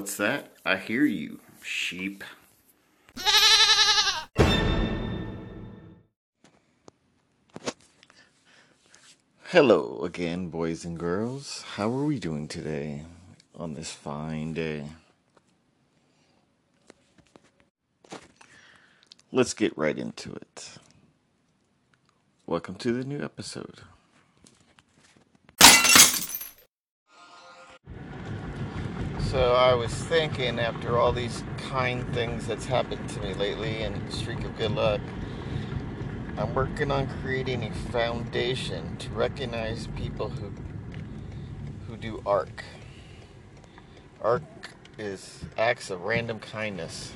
What's that? I hear you, sheep. Hello again, boys and girls. How are we doing today on this fine day? Let's get right into it. Welcome to the new episode. So I was thinking after all these kind things that's happened to me lately and streak of good luck, I'm working on creating a foundation to recognize people who who do ARC. ARC is acts of random kindness.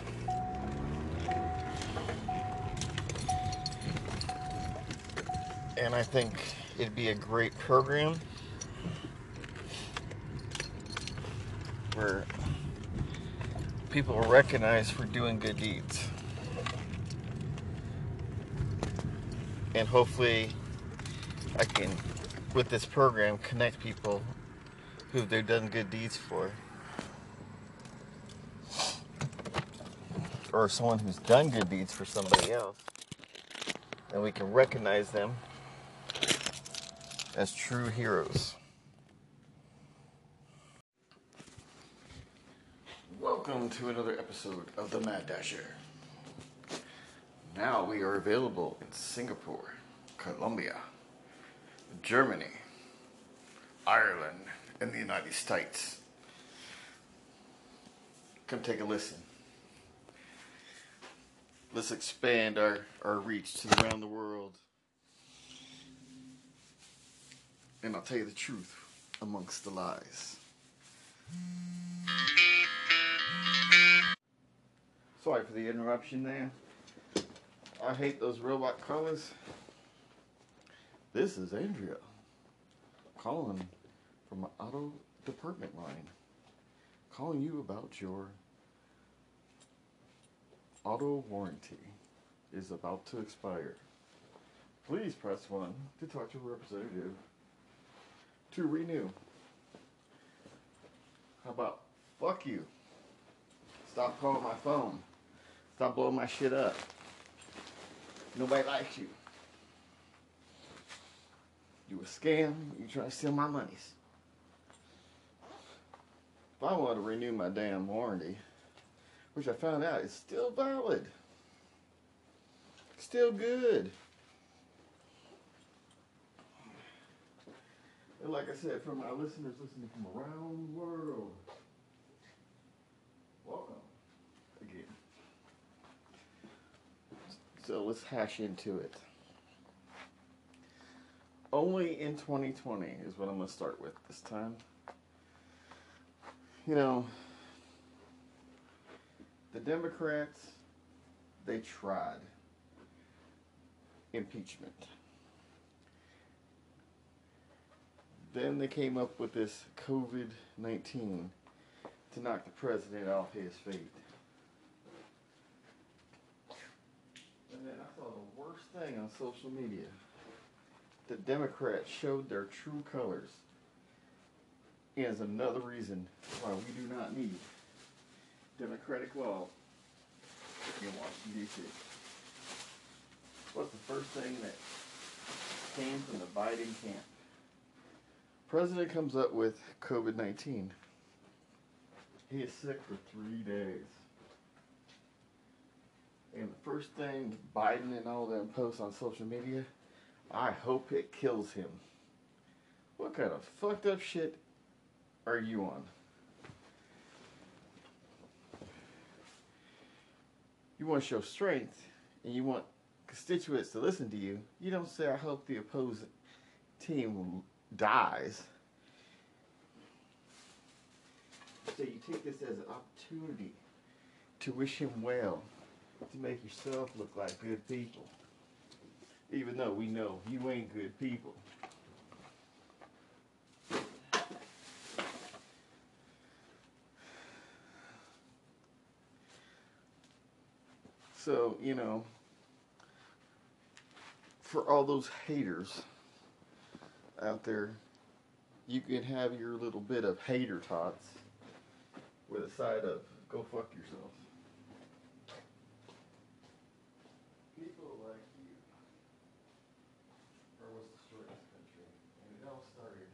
And I think it'd be a great program where people are recognized for doing good deeds. And hopefully, I can, with this program, connect people who they've done good deeds for. Or someone who's done good deeds for somebody else. And we can recognize them as true heroes. To another episode of The Mad Dasher. Now we are available in Singapore, Colombia, Germany, Ireland, and the United States. Come take a listen. Let's expand our, our reach to around the world. And I'll tell you the truth amongst the lies. Sorry for the interruption there. I hate those robot callers. This is Andrea calling from my auto department line. Calling you about your auto warranty is about to expire. Please press 1 to talk to a representative to renew. How about fuck you? Stop calling my phone. Stop blowing my shit up. Nobody likes you. You a scam. You try to steal my monies. If I want to renew my damn warranty, which I found out is still valid, still good. And like I said, for my listeners listening from around the world, welcome again. So let's hash into it. Only in 2020 is what I'm going to start with this time. You know, the Democrats, they tried impeachment. Then they came up with this COVID 19 to knock the president off his feet. And then I saw the worst thing on social media. The Democrats showed their true colors. Is another reason why we do not need democratic law in Washington, D.C. What's the first thing that came from the Biden camp? President comes up with COVID 19. He is sick for three days. And the first thing Biden and all them post on social media, I hope it kills him. What kind of fucked up shit are you on? You want to show strength and you want constituents to listen to you. You don't say, I hope the opposing team dies. So you take this as an opportunity to wish him well, to make yourself look like good people. Even though we know you ain't good people. So, you know, for all those haters out there, you can have your little bit of hater tots with a side of "Go fuck yourselves." People like you are what's destroying this country, and it all started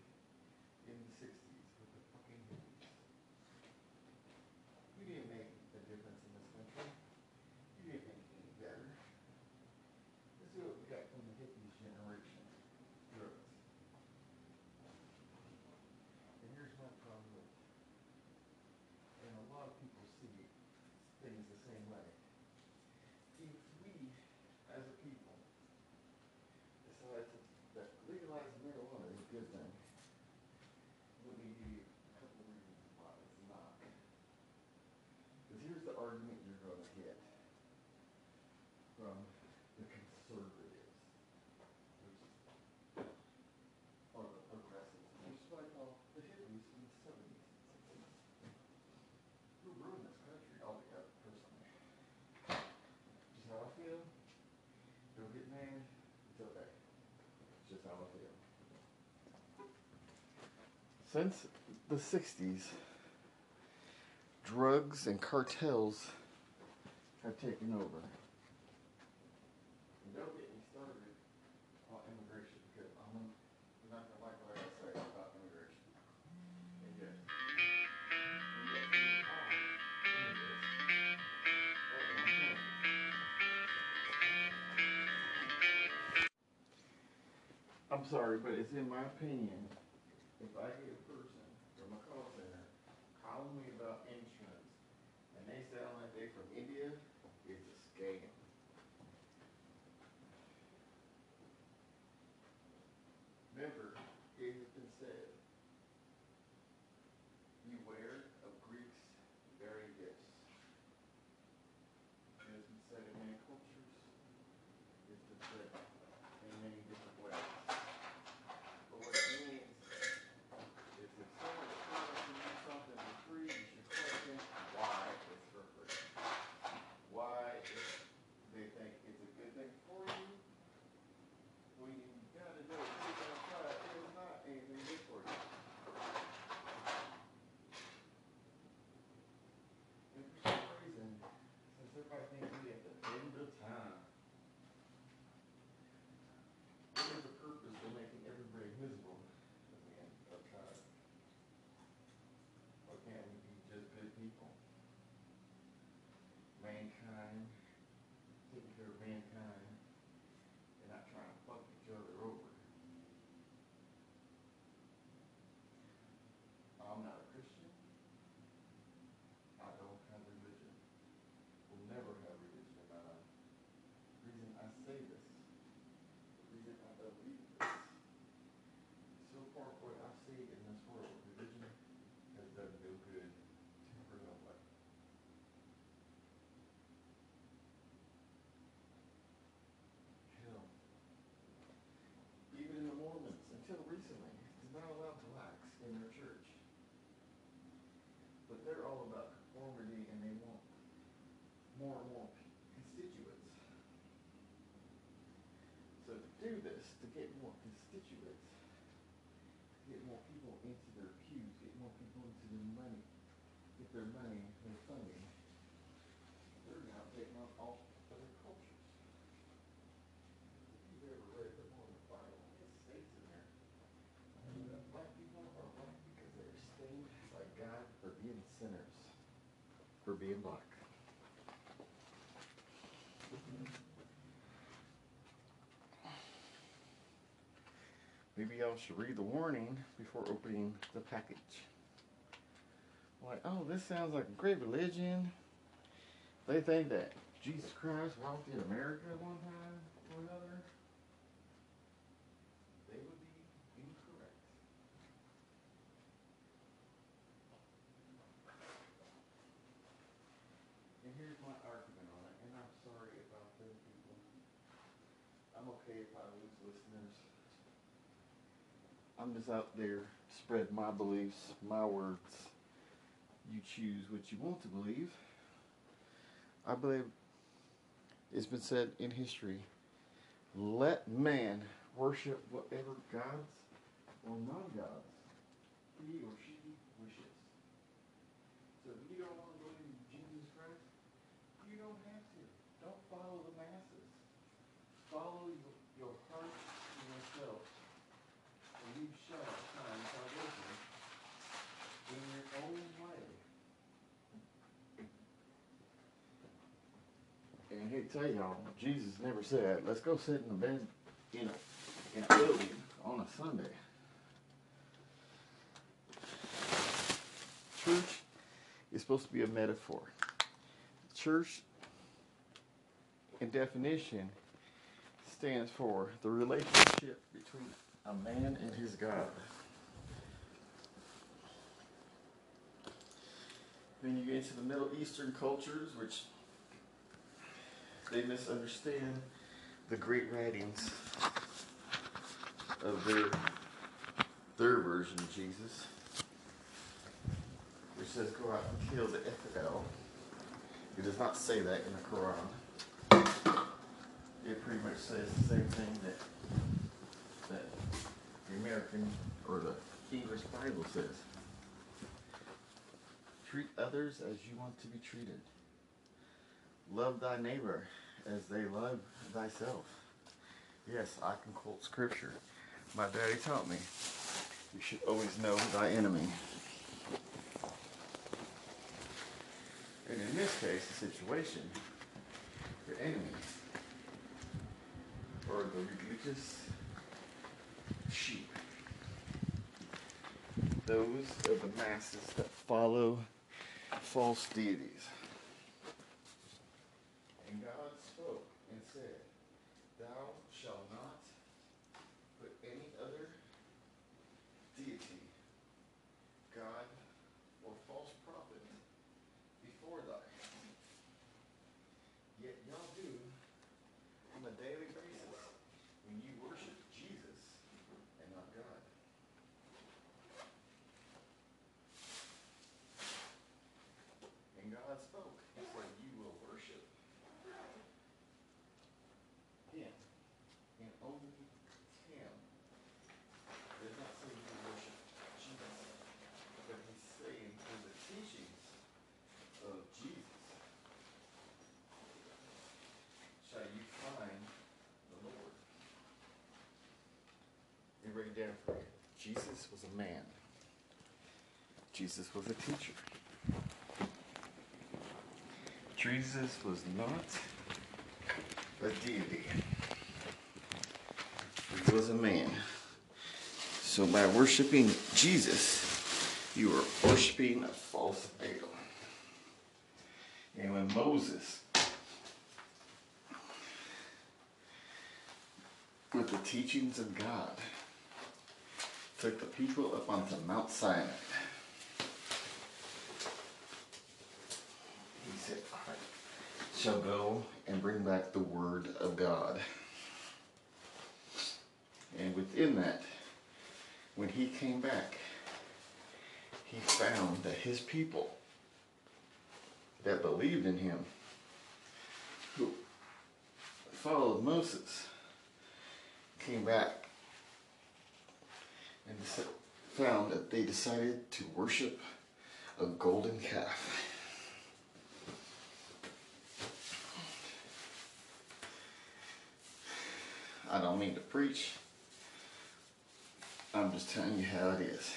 in the '60s with the fucking hippies. You didn't make a difference in this country. You didn't make it any better. This is what we got from the hippies generation. Drugs. And here's my problem with it. And a lot of people see things the same way. If we, as a people, decide to, that legalizing marijuana is a good thing, let me give you a couple reasons why it's not. Because here's the argument you're going to get from the conservatives, which is, or the progressives, which is what I call the hippies in the seventies and sixties. Who ruined this country altogether, personally. Just how I feel. Don't get mad. It's okay. It's just how I feel. Since the 60s, drugs and cartels have taken over. And don't get me started on immigration because I'm not gonna like what I say about immigration. And point. I'm sorry, but it's in my opinion, I get a person from a call center calling me about insurance and they sound like they from India, it's a scam. Remember, it has been said, beware of Greeks bearing gifts. It has been said in many cultures, it's been said in many different ways. But what it means is if someone is promising you something for free, you should question why it's for free. Why if they think it's a good thing for you, when you gotta know it's gonna try it is not anything good for you. And for some reason, since everybody thinks we have to bend the time, what is the purpose of making everybody miserable at the end of time? Why can't we be just good people? Mankind, taking care of mankind, and not trying to fuck each other over. I'm not a Christian. I don't have religion. Will never have religion in my life. The reason I say this, the reason I believe this, so far what I see in this world, religion has done no good to for nobody. Hell, even in the Mormons, until recently, is not allowed to wax in their church. But they're all about conformity and they want more and more constituents. So to do this, to get more constituents, to get more people into their pews, get more people into their money, get their money, their funding, they're now taking all other cultures. If you've ever read the Bible, it states in there that black people are because they're stained by God for being sinners, for being black. Maybe y'all should read the warning before opening the package. Like, oh, this sounds like a great religion. They think that Jesus Christ walked in America at one time or another. They would be incorrect. And here's my argument on it, and I'm sorry about them people. I'm okay if I lose listeners. I'm just out there spread my beliefs, my words. You choose what you want to believe. I believe it's been said in history let man worship whatever gods or non gods he or she wishes. So if you follow your, your heart and yourself, and you shall find salvation in your own way. And hey, tell y'all, Jesus never said, let's go sit in a bed in a, in a building on a Sunday. Church is supposed to be a metaphor. Church, in definition, stands for the relationship between a man and his God. Then you get into the Middle Eastern cultures, which they misunderstand the great writings of their their version of Jesus, which says go out and kill the infidel. It does not say that in the Quran. It pretty much says the same thing that that the American or the English Bible says. Treat others as you want to be treated. Love thy neighbor as they love thyself. Yes, I can quote scripture. My daddy taught me. You should always know thy enemy. And in this case, the situation, your enemy, or the religious sheep, those are the masses that follow false deities. And God spoke and said, Thou shalt not put any other deity, God, or false prophet before thy. Yet y'all do on a daily basis when you worship Jesus and not God. And God spoke and said, You will worship Him and only Him. It does not say you will worship Jesus, but He's saying through the teachings of Jesus shall you find the Lord. Down for you. Jesus was a man. Jesus was a teacher. Jesus was not a deity. He was a man. So by worshiping Jesus, you are worshiping a false idol. And when Moses, with the teachings of God, took the people up onto Mount Sinai, he said, I shall go and bring back the word of God. And within that, when he came back, he found that his people that believed in him, who followed Moses, came back and deci- found that they decided to worship a golden calf. I don't mean to preach. I'm just telling you how it is.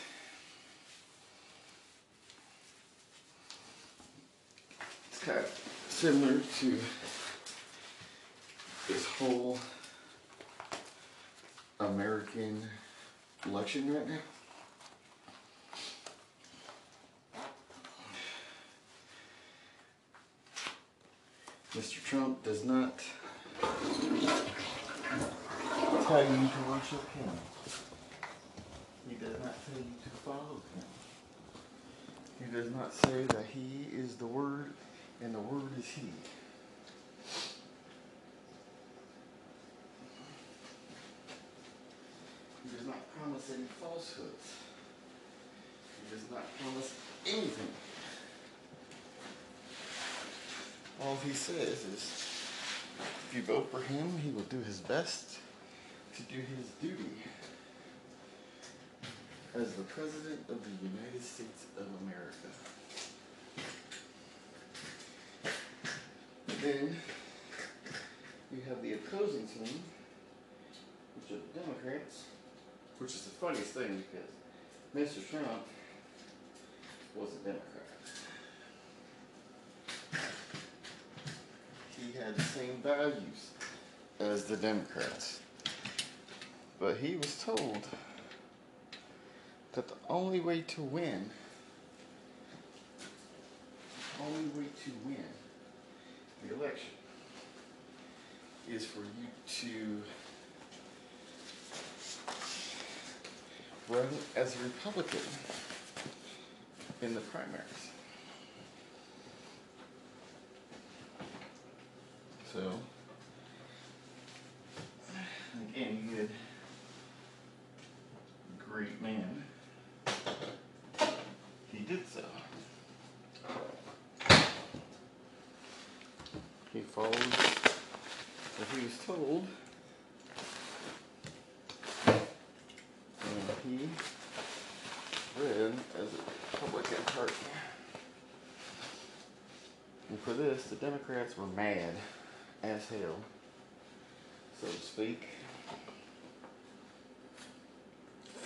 It's kind of similar to this whole American election right now. Mr. Trump does not tell you to worship him. He does not tell you to follow him. He does not say that he is the word and the word is he. He does not promise any falsehoods. He does not promise anything. All he says is if you vote for him, he will do his best to do his duty as the President of the United States of America. Then you have the opposing team, which are the Democrats, which is the funniest thing because Mr. Trump was a Democrat. He had the same values as the Democrats. But he was told that the only way to win, only way to win the election is for you to run as a Republican in the primaries. So, again, he did great man. He did so. He followed what he was told. And he ran as a Republican Party. And for this, the Democrats were mad as hell, so to speak.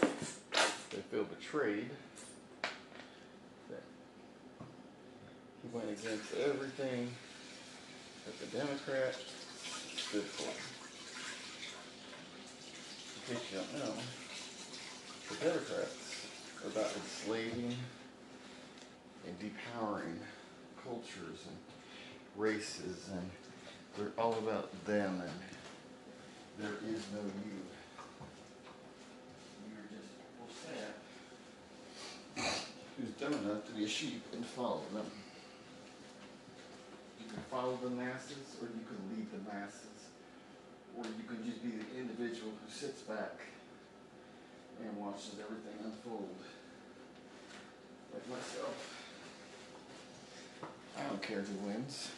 They feel betrayed that he went against everything that the Democrats stood for. In case you don't know, the Democrats are about enslaving and depowering cultures and races and they're all about them and there is no you. You're just a sap who's dumb enough to be a sheep and follow them. You can follow the masses or you can lead the masses. Or you can just be the individual who sits back and watches everything unfold. Like myself. I don't care who wins.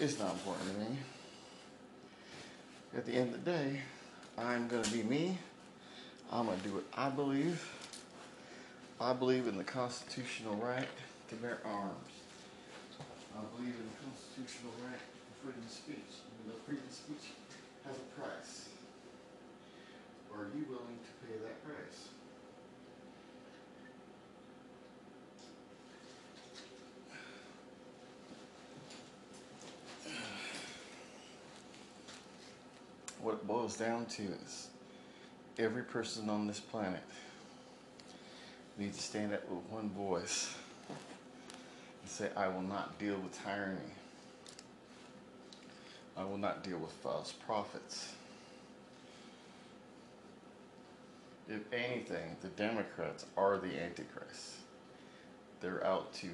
It's not important to me. At the end of the day, I'm going to be me. I'm going to do what I believe. I believe in the constitutional right to bear arms. I believe in the constitutional right to freedom of speech. Even though freedom of speech has a price. Are you willing to pay that price? What it boils down to is every person on this planet needs to stand up with one voice and say, I will not deal with tyranny. I will not deal with false prophets. If anything, the Democrats are the Antichrist. They're out to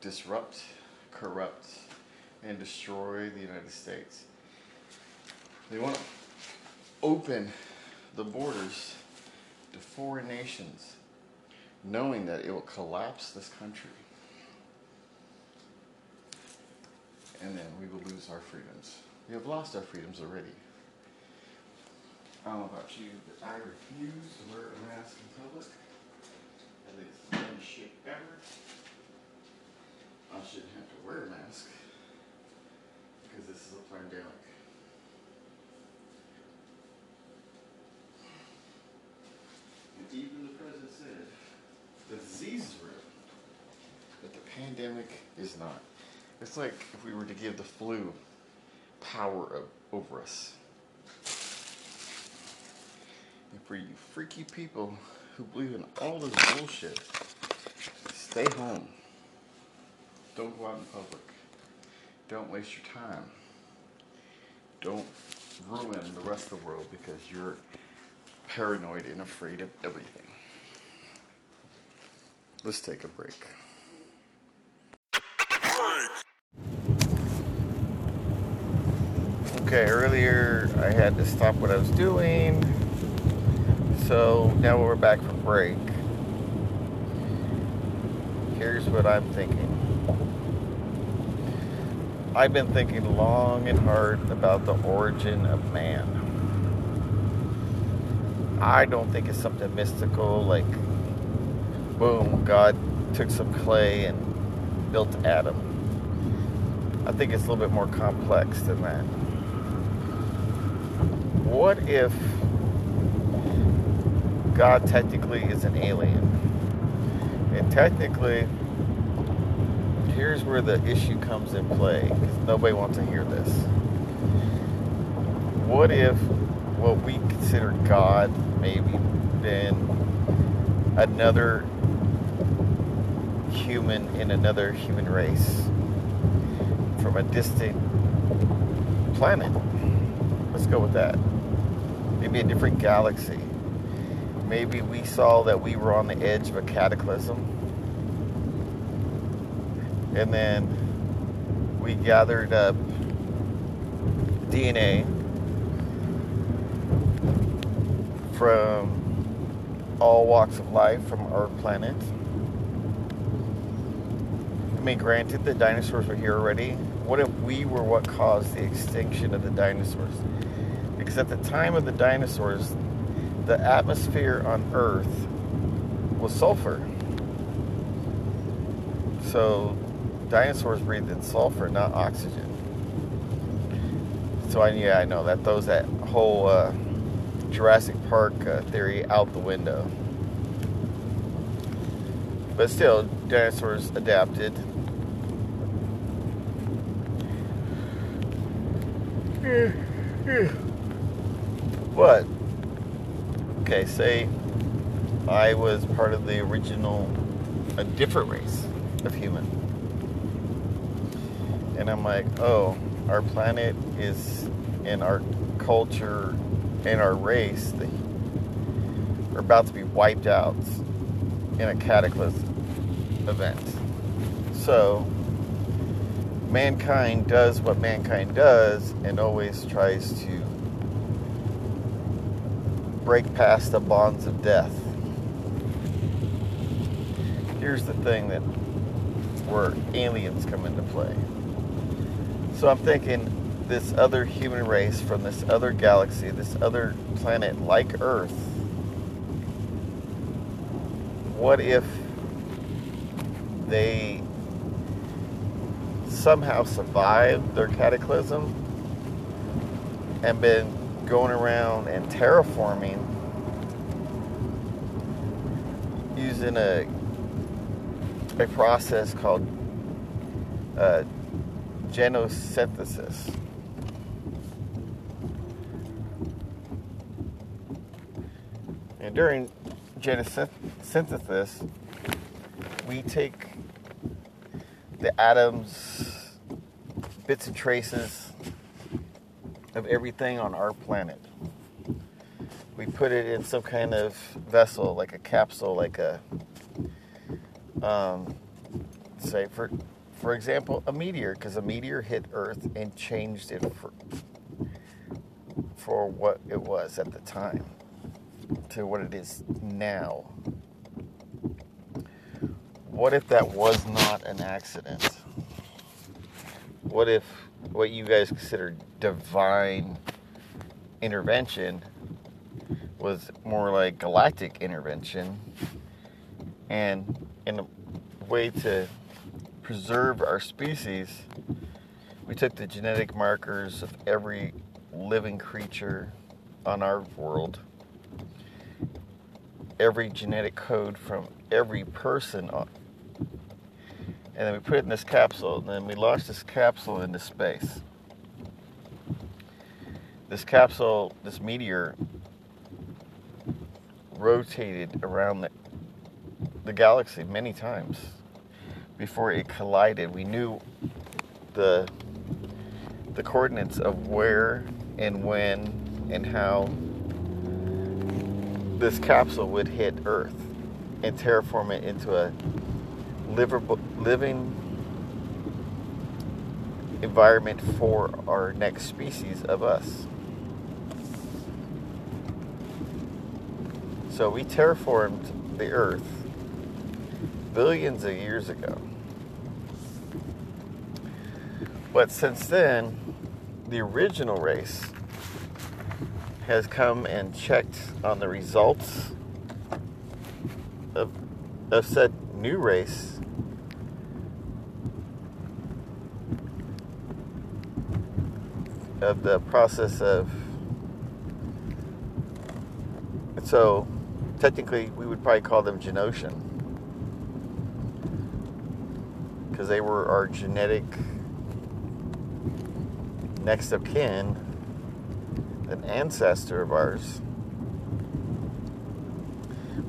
disrupt, corrupt, and destroy the United States. They want to open the borders to foreign nations, knowing that it will collapse this country. And then we will lose our freedoms. We have lost our freedoms already. I don't know about you, but I refuse to wear a mask in public. It's the dumbest shit ever. I shouldn't have to wear a mask because this is a pandemic. And even the president said the disease is real, but the pandemic is not. It's like if we were to give the flu power of, over us. And for you freaky people who believe in all this bullshit, stay home. Don't go out in public. Don't waste your time. Don't ruin the rest of the world because you're paranoid and afraid of everything. Let's take a break. Okay, earlier I had to stop what I was doing, so now we're back from break. Here's what I'm thinking. I've been thinking long and hard about the origin of man. I don't think it's something mystical like, boom, God took some clay and built Adam. I think it's a little bit more complex than that. What if God technically is an alien? And technically, here's where the issue comes in play because nobody wants to hear this. What if what we consider God maybe been another human in another human race from a distant planet? Let's go with that. Maybe a different galaxy. Maybe we saw that we were on the edge of a cataclysm. And then we gathered up DNA from all walks of life from our planet. I mean, granted, the dinosaurs were here already. What if we were what caused the extinction of the dinosaurs? Because at the time of the dinosaurs, the atmosphere on Earth was sulfur. So dinosaurs breathed in sulfur, not oxygen. So I, yeah, I know that throws that whole uh, Jurassic Park uh, theory out the window. But still, dinosaurs adapted. What? Okay, say I was part of the original, a different race of human. And I'm like, oh, our planet is in our culture and our race the, are about to be wiped out in a cataclysm event. So, mankind does what mankind does and always tries to break past the bonds of death. Here's the thing that where aliens come into play. So I'm thinking this other human race from this other galaxy, this other planet like Earth, what if they somehow survived their cataclysm and been going around and terraforming using a a process called uh, genosynthesis. And during genosynthesis, we take the atoms, bits and traces of everything on our planet. We put it in some kind of vessel, like a capsule, like a, um, say for, for example, a meteor, because a meteor hit Earth and changed it for, for what it was at the time to what it is now. What if that was not an accident? What if what you guys consider divine intervention was more like galactic intervention. And in a way to preserve our species we took the genetic markers of every living creature on our world every genetic code from every person on, and then we put it in this capsule and then we launched this capsule into space this capsule this meteor rotated around the, the galaxy many times before it collided we knew the the coordinates of where and when and how this capsule would hit Earth and terraform it into a livable, living environment for our next species of us. So we terraformed the Earth billions of years ago. But since then, the original race has come and checked on the results of, of said new race of the process of so technically we would probably call them Genosian because they were our genetic next of kin, an ancestor of ours.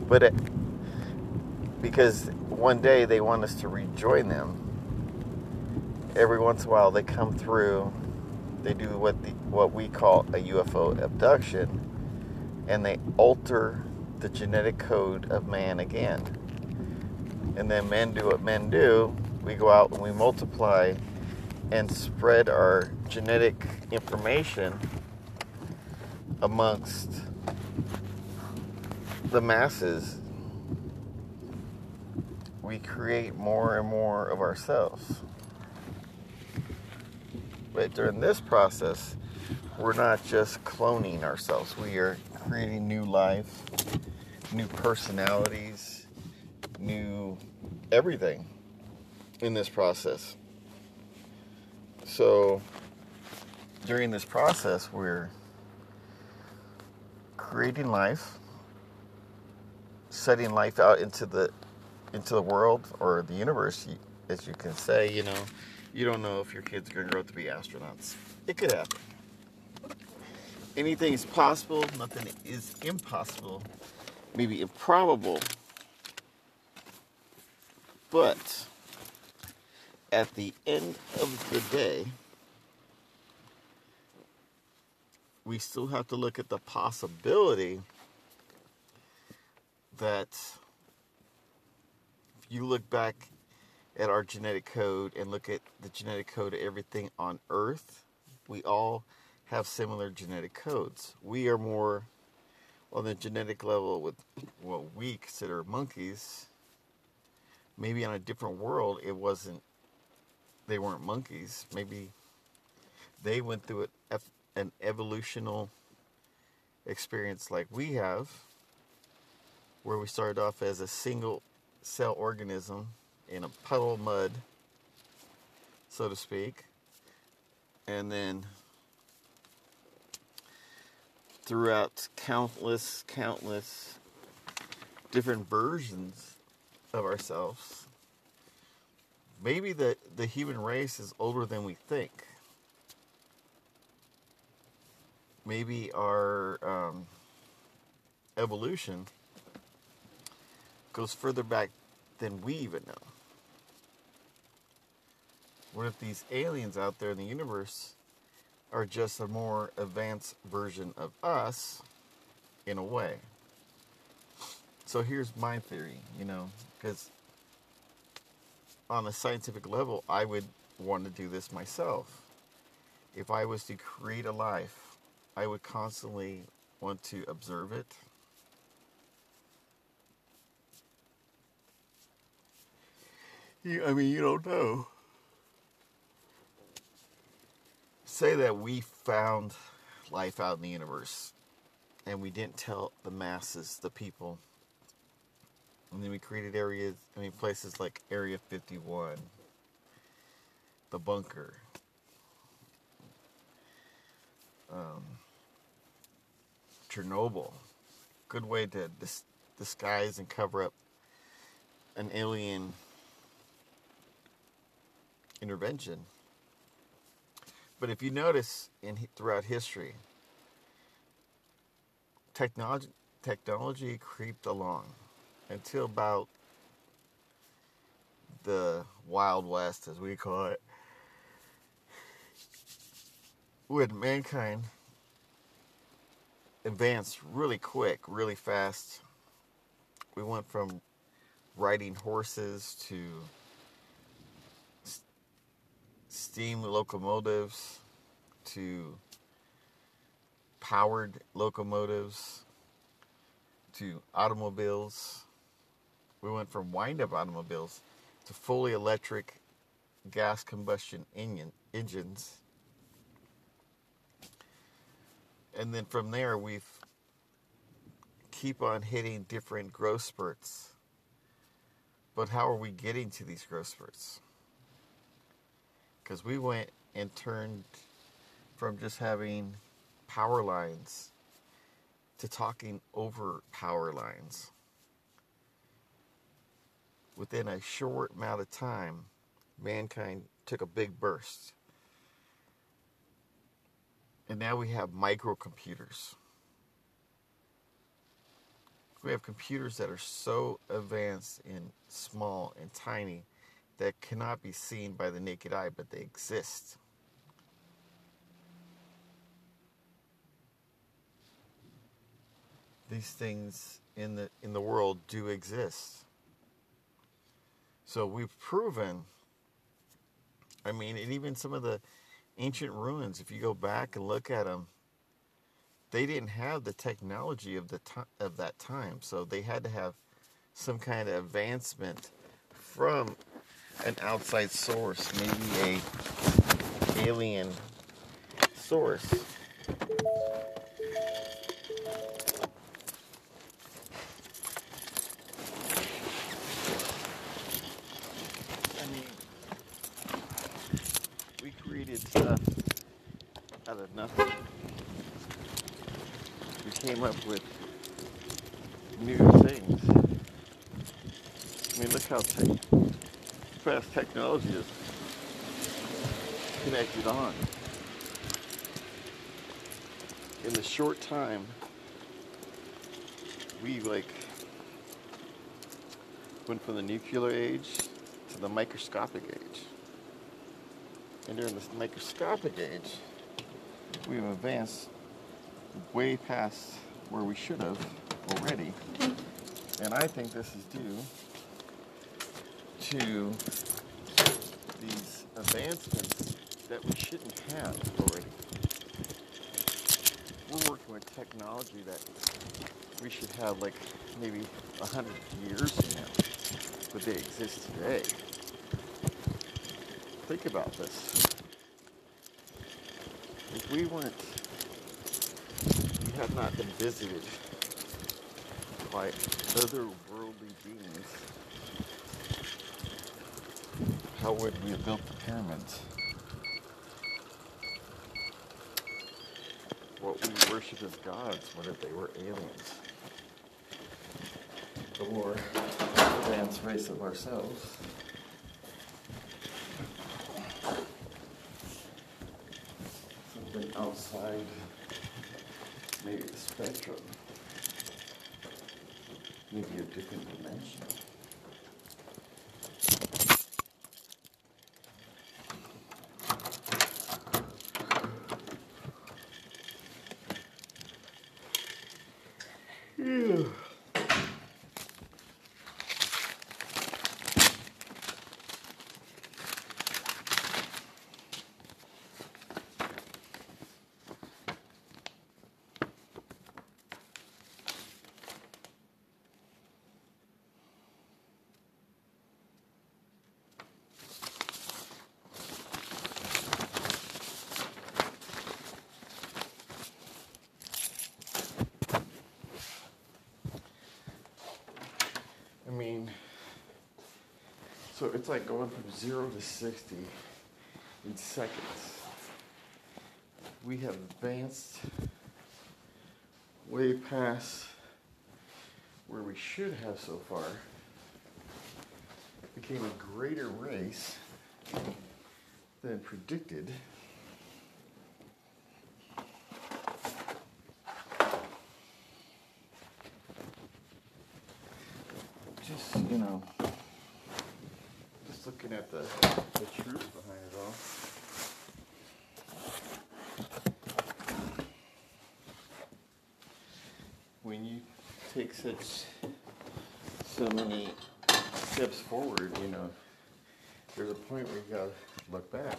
But it, because one day they want us to rejoin them, every once in a while they come through, they do what the, what we call a UFO abduction, and they alter the genetic code of man again. And then men do what men do. We go out and we multiply and spread our genetic information amongst the masses, we create more and more of ourselves. But during this process, we're not just cloning ourselves, we are creating new life, new personalities, new everything in this process. So during this process, we're creating life, setting life out into the into the world or the universe, as you can say. You know, you don't know if your kids are going to grow up to be astronauts. It could happen. Anything is possible. Nothing is impossible. Maybe improbable. But at the end of the day, we still have to look at the possibility that if you look back at our genetic code and look at the genetic code of everything on Earth, we all have similar genetic codes. We are more on the genetic level with what we consider monkeys. Maybe on a different world, it wasn't they weren't monkeys. Maybe they went through an evolutional experience like we have, where we started off as a single cell organism in a puddle of mud, so to speak, and then throughout countless, countless different versions of ourselves maybe the, the human race is older than we think. Maybe our um, evolution goes further back than we even know. What if these aliens out there in the universe are just a more advanced version of us in a way? So here's my theory, you know, because on a scientific level, I would want to do this myself. If I was to create a life, I would constantly want to observe it. You, I mean, you don't know. Say that we found life out in the universe and we didn't tell the masses, the people, and then we created areas, I mean, places like Area 51, the bunker, um, Chernobyl. Good way to dis- disguise and cover up an alien intervention. But if you notice in throughout history, technology technology creeped along until about the Wild West, as we call it, when mankind advanced really quick, really fast. We went from riding horses to steam locomotives to powered locomotives to automobiles we went from wind up automobiles to fully electric gas combustion engine, engines. And then from there, we've keep on hitting different growth spurts. But how are we getting to these growth spurts? Because we went and turned from just having power lines to talking over power lines. Within a short amount of time, mankind took a big burst. And now we have microcomputers. We have computers that are so advanced and small and tiny that cannot be seen by the naked eye, but they exist. These things in the in the world do exist. So we've proven I mean, and even some of the ancient ruins, if you go back and look at them, they didn't have the technology of the of that time. So they had to have some kind of advancement from an outside source, maybe a alien source. I mean, we created stuff out of nothing. We came up with new things. I mean, look how te- fast technology is connected on. In the short time, we like went from the nuclear age to the microscopic age. And during this microscopic age, we've advanced way past where we should have already. And I think this is due to these advancements that we shouldn't have already. We're working with technology that we should have like maybe a hundred years from now, but they exist today. Think about this. If we weren't, we have not been visited by otherworldly how would we have built the pyramids? What we worship as gods, what if they were aliens? Or advanced race of ourselves. Something outside maybe the spectrum. Maybe a different dimension. Yeah. I mean, so it's like going from zero to 60 in seconds. We have advanced way past where we should have so far. Became a greater race than predicted. just you know just looking at the the truth behind it all when you take such so many steps forward you know there's a point where you gotta look back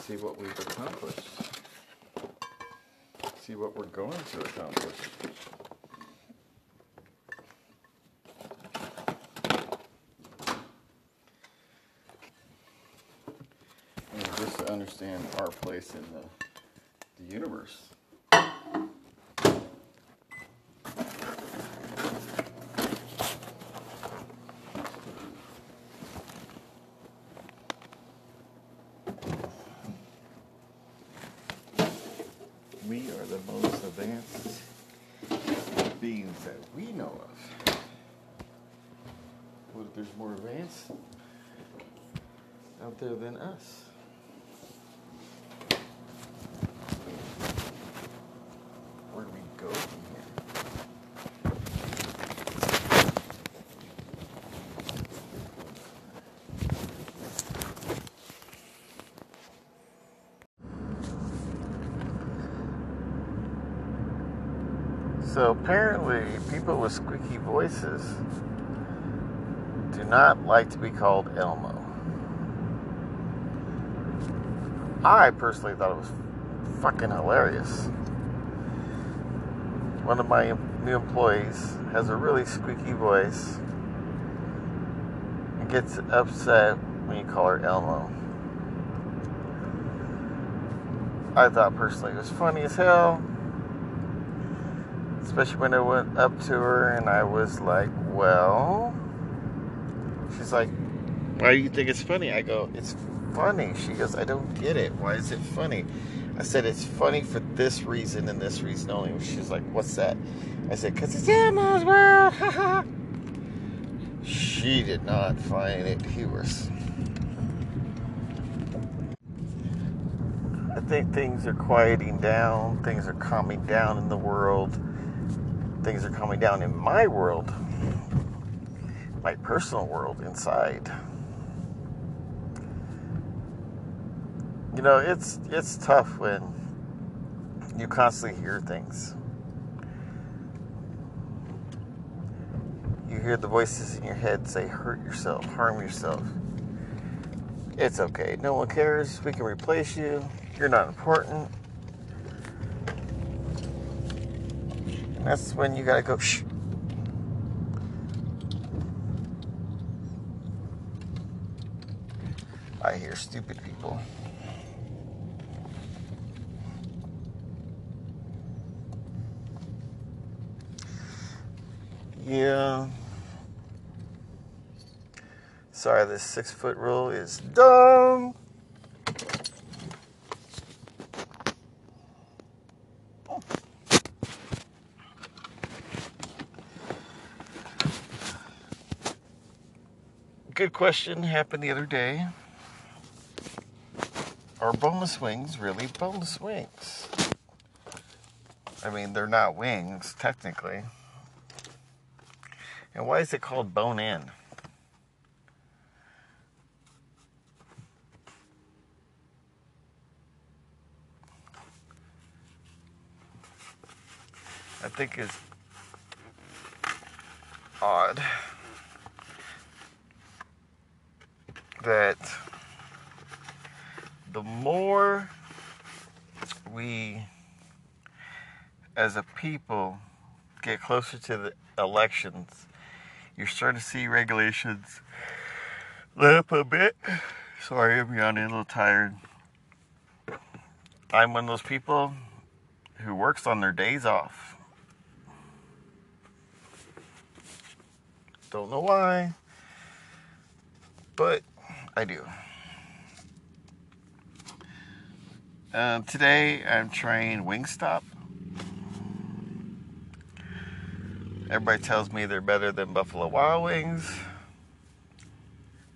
see what we've accomplished see what we're going to accomplish and just to understand our place in the, the universe. the most advanced beings that we know of. What if there's out there than us? Where do we go from here? So apparently, people with squeaky voices not like to be called Elmo. I personally thought it was fucking hilarious. One of my new employees has a really squeaky voice and gets upset when you call her Elmo. I thought personally it was funny as hell. Especially when I went up to her and I was like, well, she's like, why do you think it's funny? I go, it's funny. She goes, I don't get it. Why is it funny? I said, it's funny for this reason and this reason only. She's like, what's that? I said, because it's Elmo's world. Haha. she did not find it humorous. I think things are quieting down, things are calming down in the world things are calming down in my world, my personal world inside. You know, it's it's tough when you constantly hear things. You hear the voices in your head say hurt yourself, harm yourself. It's okay. No one cares. We can replace you. You're not important. And that's when you gotta go, shh. I hear stupid people. Yeah. Sorry, this six foot rule is dumb. good question happened the other day. Are boneless wings really boneless wings? I mean, they're not wings, technically. And why is it called bone in? I think it's odd. that the more we as a people get closer to the elections, you're starting to see regulations let up a bit. Sorry, I'm yawning a little tired. I'm one of those people who works on their days off. Don't know why, but I do. Um, today I'm trying Wingstop. Everybody tells me they're better than Buffalo Wild Wings.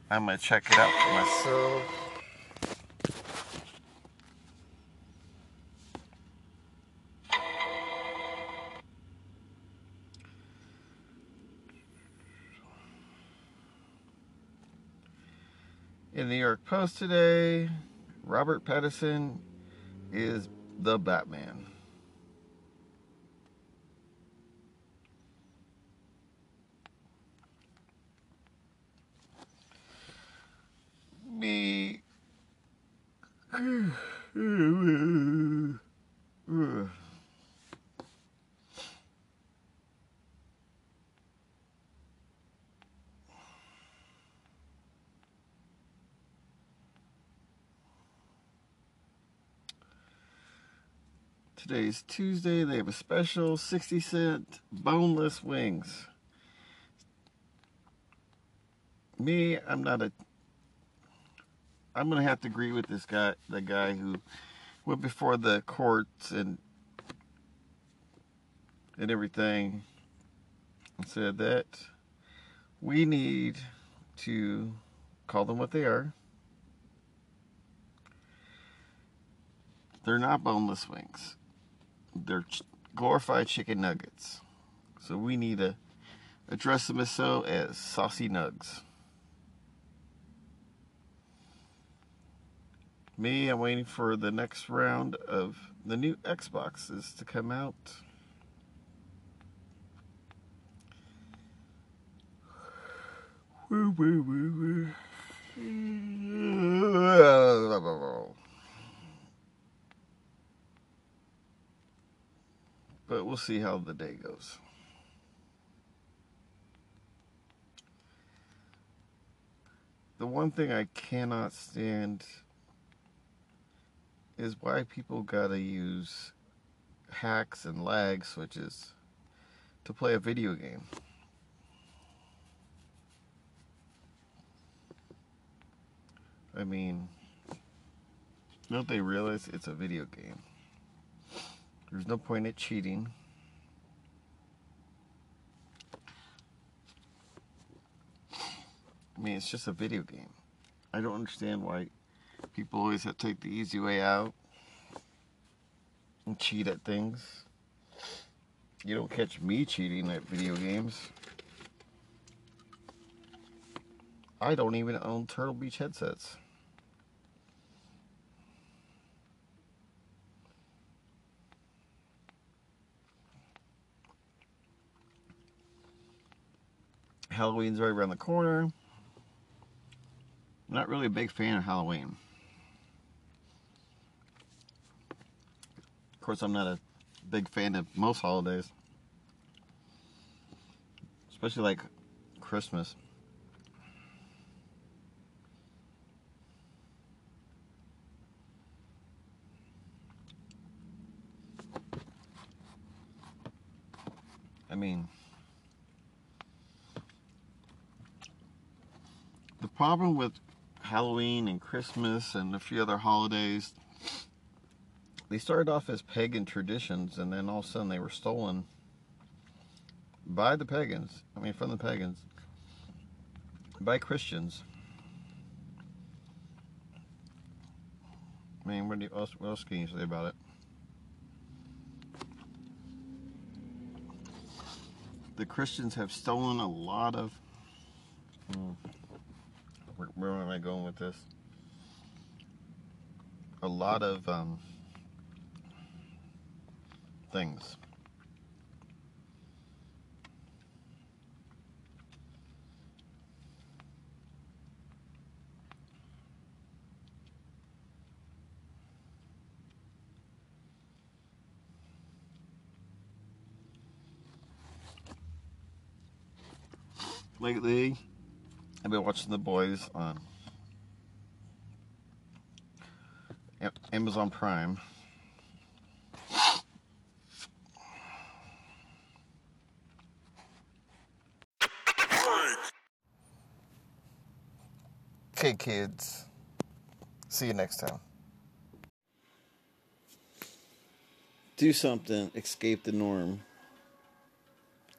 I'm gonna check it out for myself. in the New York Post today, Robert Pattinson is the Batman. Me. Today's Tuesday. They have a special 60 cent boneless wings. Me, I'm not a. I'm gonna have to agree with this guy, the guy who went before the courts and and everything and said that we need to call them what they are. They're not boneless wings. They're glorified chicken nuggets. So we need to address them as so as saucy nugs. Me, I'm waiting for the next round of the new Xboxes to come out. Woo, woo, woo, woo. But we'll see how the day goes. The one thing I cannot stand is why people gotta use hacks and lag switches to play a video game. I mean, don't they realize it's a video game? There's no point in cheating. I mean, it's just a video game. I don't understand why people always have to take the easy way out and cheat at things. You don't catch me cheating at video games. I don't even own Turtle Beach headsets. Halloween's right around the corner. I'm not really a big fan of Halloween. Of course, I'm not a big fan of most holidays, especially like Christmas. I mean, the problem with Halloween and Christmas and a few other holidays, they started off as pagan traditions and then all of a sudden they were stolen by the pagans. I mean, from the pagans, by Christians. I mean, what, else, what else can you say about it? The Christians have stolen a lot of. Where, where am I going with this? A lot of um, things. Lately, I've been watching The Boys on Amazon Prime. Okay, kids. See you next time. Do something, escape the norm.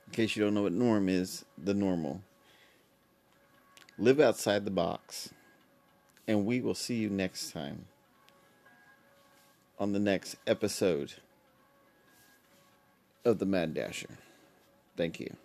In case you don't know what norm is, the normal. Live outside the box. And we will see you next time on the next episode of The Mad Dasher. Thank you.